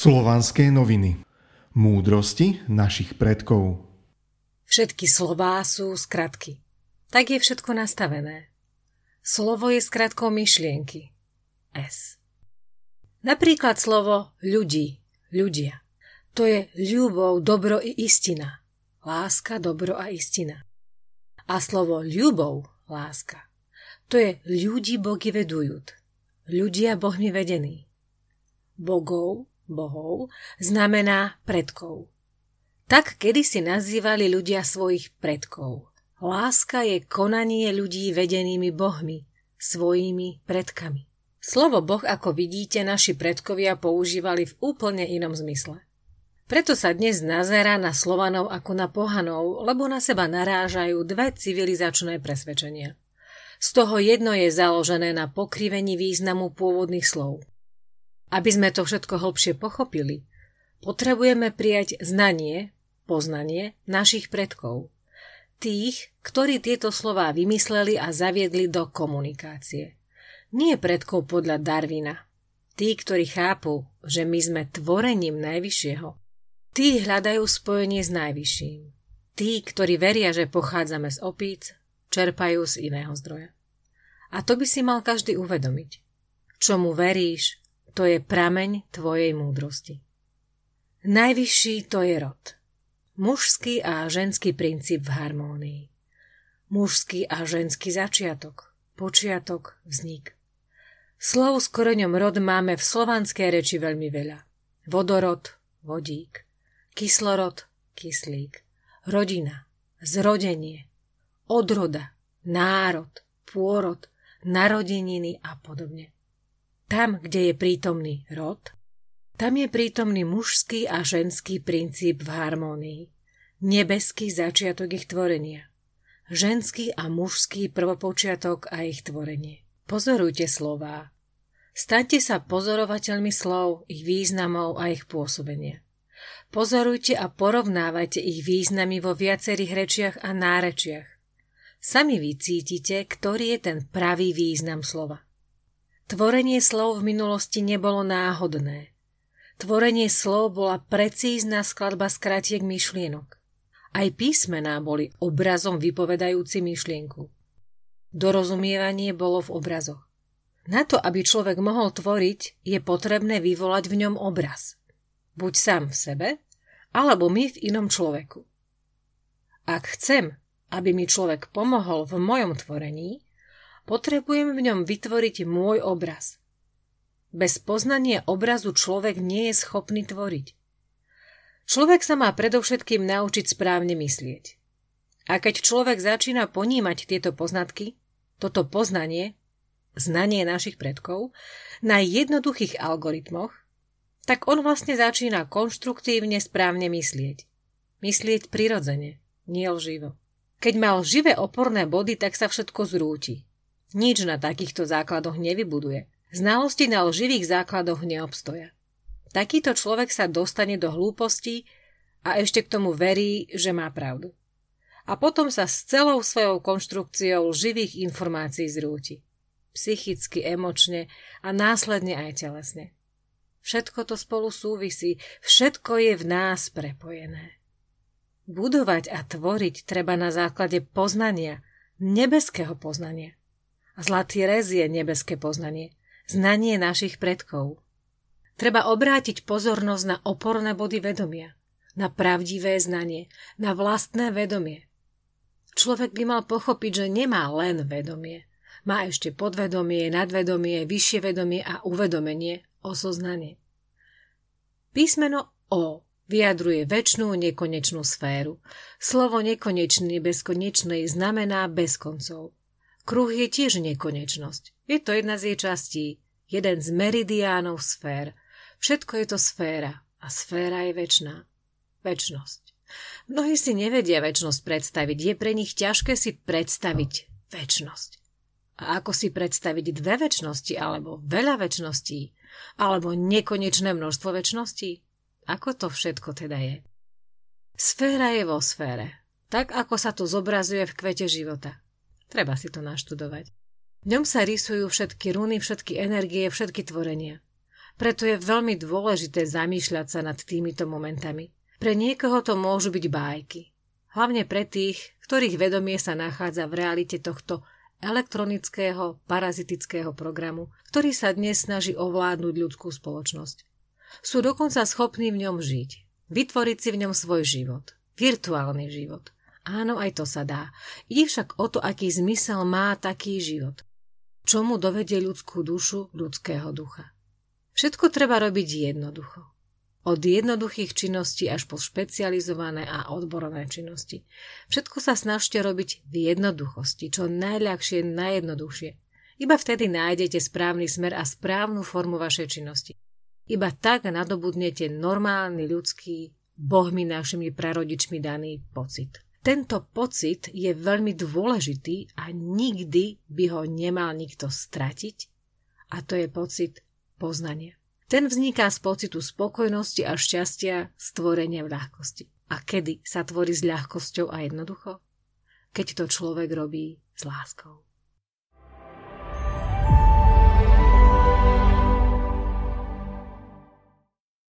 Slovanské noviny. Múdrosti našich predkov. Všetky slová sú skratky. Tak je všetko nastavené. Slovo je skratkou myšlienky. S. Napríklad slovo ľudí, ľudia. To je ľubov, dobro i istina. Láska, dobro a istina. A slovo ľubov, láska. To je ľudí bogy vedujút. Ľudia bohmi vedení. Bogov, bohov, znamená predkov. Tak kedysi nazývali ľudia svojich predkov. Láska je konanie ľudí vedenými bohmi, svojimi predkami. Slovo boh, ako vidíte, naši predkovia používali v úplne inom zmysle. Preto sa dnes nazerá na Slovanov ako na pohanov, lebo na seba narážajú dve civilizačné presvedčenia. Z toho jedno je založené na pokrivení významu pôvodných slov. Aby sme to všetko hlbšie pochopili, potrebujeme prijať znanie, poznanie našich predkov. Tých, ktorí tieto slová vymysleli a zaviedli do komunikácie. Nie predkov podľa Darwina. Tí, ktorí chápu, že my sme tvorením Najvyššieho. Tí hľadajú spojenie s Najvyšším. Tí, ktorí veria, že pochádzame z opíc, čerpajú z iného zdroja. A to by si mal každý uvedomiť. Čomu veríš, to je prameň tvojej múdrosti. Najvyšší to je rod. Mužský a ženský princíp v harmónii. Mužský a ženský začiatok, počiatok, vznik. Slov s koreňom rod máme v slovanskej reči veľmi veľa. Vodorod, vodík, kyslorod, kyslík, rodina, zrodenie, odroda, národ, pôrod, narodeniny a podobne. Tam, kde je prítomný rod, tam je prítomný mužský a ženský princíp v harmónii. Nebeský začiatok ich tvorenia. Ženský a mužský prvopočiatok a ich tvorenie. Pozorujte slová. Staňte sa pozorovateľmi slov, ich významov a ich pôsobenia. Pozorujte a porovnávajte ich významy vo viacerých rečiach a nárečiach. Sami vycítite, ktorý je ten pravý význam slova. Tvorenie slov v minulosti nebolo náhodné. Tvorenie slov bola precízna skladba skratiek myšlienok. Aj písmená boli obrazom vypovedajúci myšlienku. Dorozumievanie bolo v obrazoch. Na to, aby človek mohol tvoriť, je potrebné vyvolať v ňom obraz. Buď sám v sebe, alebo my v inom človeku. Ak chcem, aby mi človek pomohol v mojom tvorení, Potrebujem v ňom vytvoriť môj obraz. Bez poznania obrazu človek nie je schopný tvoriť. Človek sa má predovšetkým naučiť správne myslieť. A keď človek začína ponímať tieto poznatky, toto poznanie, znanie našich predkov, na jednoduchých algoritmoch, tak on vlastne začína konštruktívne správne myslieť. Myslieť prirodzene, nie lživo. Keď mal živé oporné body, tak sa všetko zrúti. Nič na takýchto základoch nevybuduje. Znalosti na lživých základoch neobstoja. Takýto človek sa dostane do hlúposti a ešte k tomu verí, že má pravdu. A potom sa s celou svojou konštrukciou lživých informácií zrúti. Psychicky, emočne a následne aj telesne. Všetko to spolu súvisí, všetko je v nás prepojené. Budovať a tvoriť treba na základe poznania, nebeského poznania. Zlatý rez je nebeské poznanie, znanie našich predkov. Treba obrátiť pozornosť na oporné body vedomia, na pravdivé znanie, na vlastné vedomie. Človek by mal pochopiť, že nemá len vedomie. Má ešte podvedomie, nadvedomie, vyššie vedomie a uvedomenie, osoznanie. Písmeno O vyjadruje väčšnú nekonečnú sféru. Slovo nekonečný bez konečnej znamená bez koncov. Kruh je tiež nekonečnosť. Je to jedna z jej častí, jeden z meridiánov sfér. Všetko je to sféra a sféra je väčšiná. Väčnosť. Mnohí si nevedia väčnosť predstaviť. Je pre nich ťažké si predstaviť väčnosť. A ako si predstaviť dve väčšnosti, alebo veľa väčšností, alebo nekonečné množstvo väčšností? Ako to všetko teda je? Sféra je vo sfére, tak ako sa to zobrazuje v kvete života. Treba si to naštudovať. V ňom sa rysujú všetky runy, všetky energie, všetky tvorenia. Preto je veľmi dôležité zamýšľať sa nad týmito momentami. Pre niekoho to môžu byť bájky. Hlavne pre tých, ktorých vedomie sa nachádza v realite tohto elektronického parazitického programu, ktorý sa dnes snaží ovládnuť ľudskú spoločnosť. Sú dokonca schopní v ňom žiť, vytvoriť si v ňom svoj život, virtuálny život. Áno, aj to sa dá. Ide však o to, aký zmysel má taký život. Čomu dovedie ľudskú dušu ľudského ducha. Všetko treba robiť jednoducho. Od jednoduchých činností až po špecializované a odborné činnosti. Všetko sa snažte robiť v jednoduchosti, čo najľahšie, najjednoduchšie. Iba vtedy nájdete správny smer a správnu formu vašej činnosti. Iba tak nadobudnete normálny ľudský, bohmi našimi prarodičmi daný pocit. Tento pocit je veľmi dôležitý a nikdy by ho nemal nikto stratiť a to je pocit poznania. Ten vzniká z pocitu spokojnosti a šťastia stvorenia v ľahkosti. A kedy sa tvorí s ľahkosťou a jednoducho? Keď to človek robí s láskou.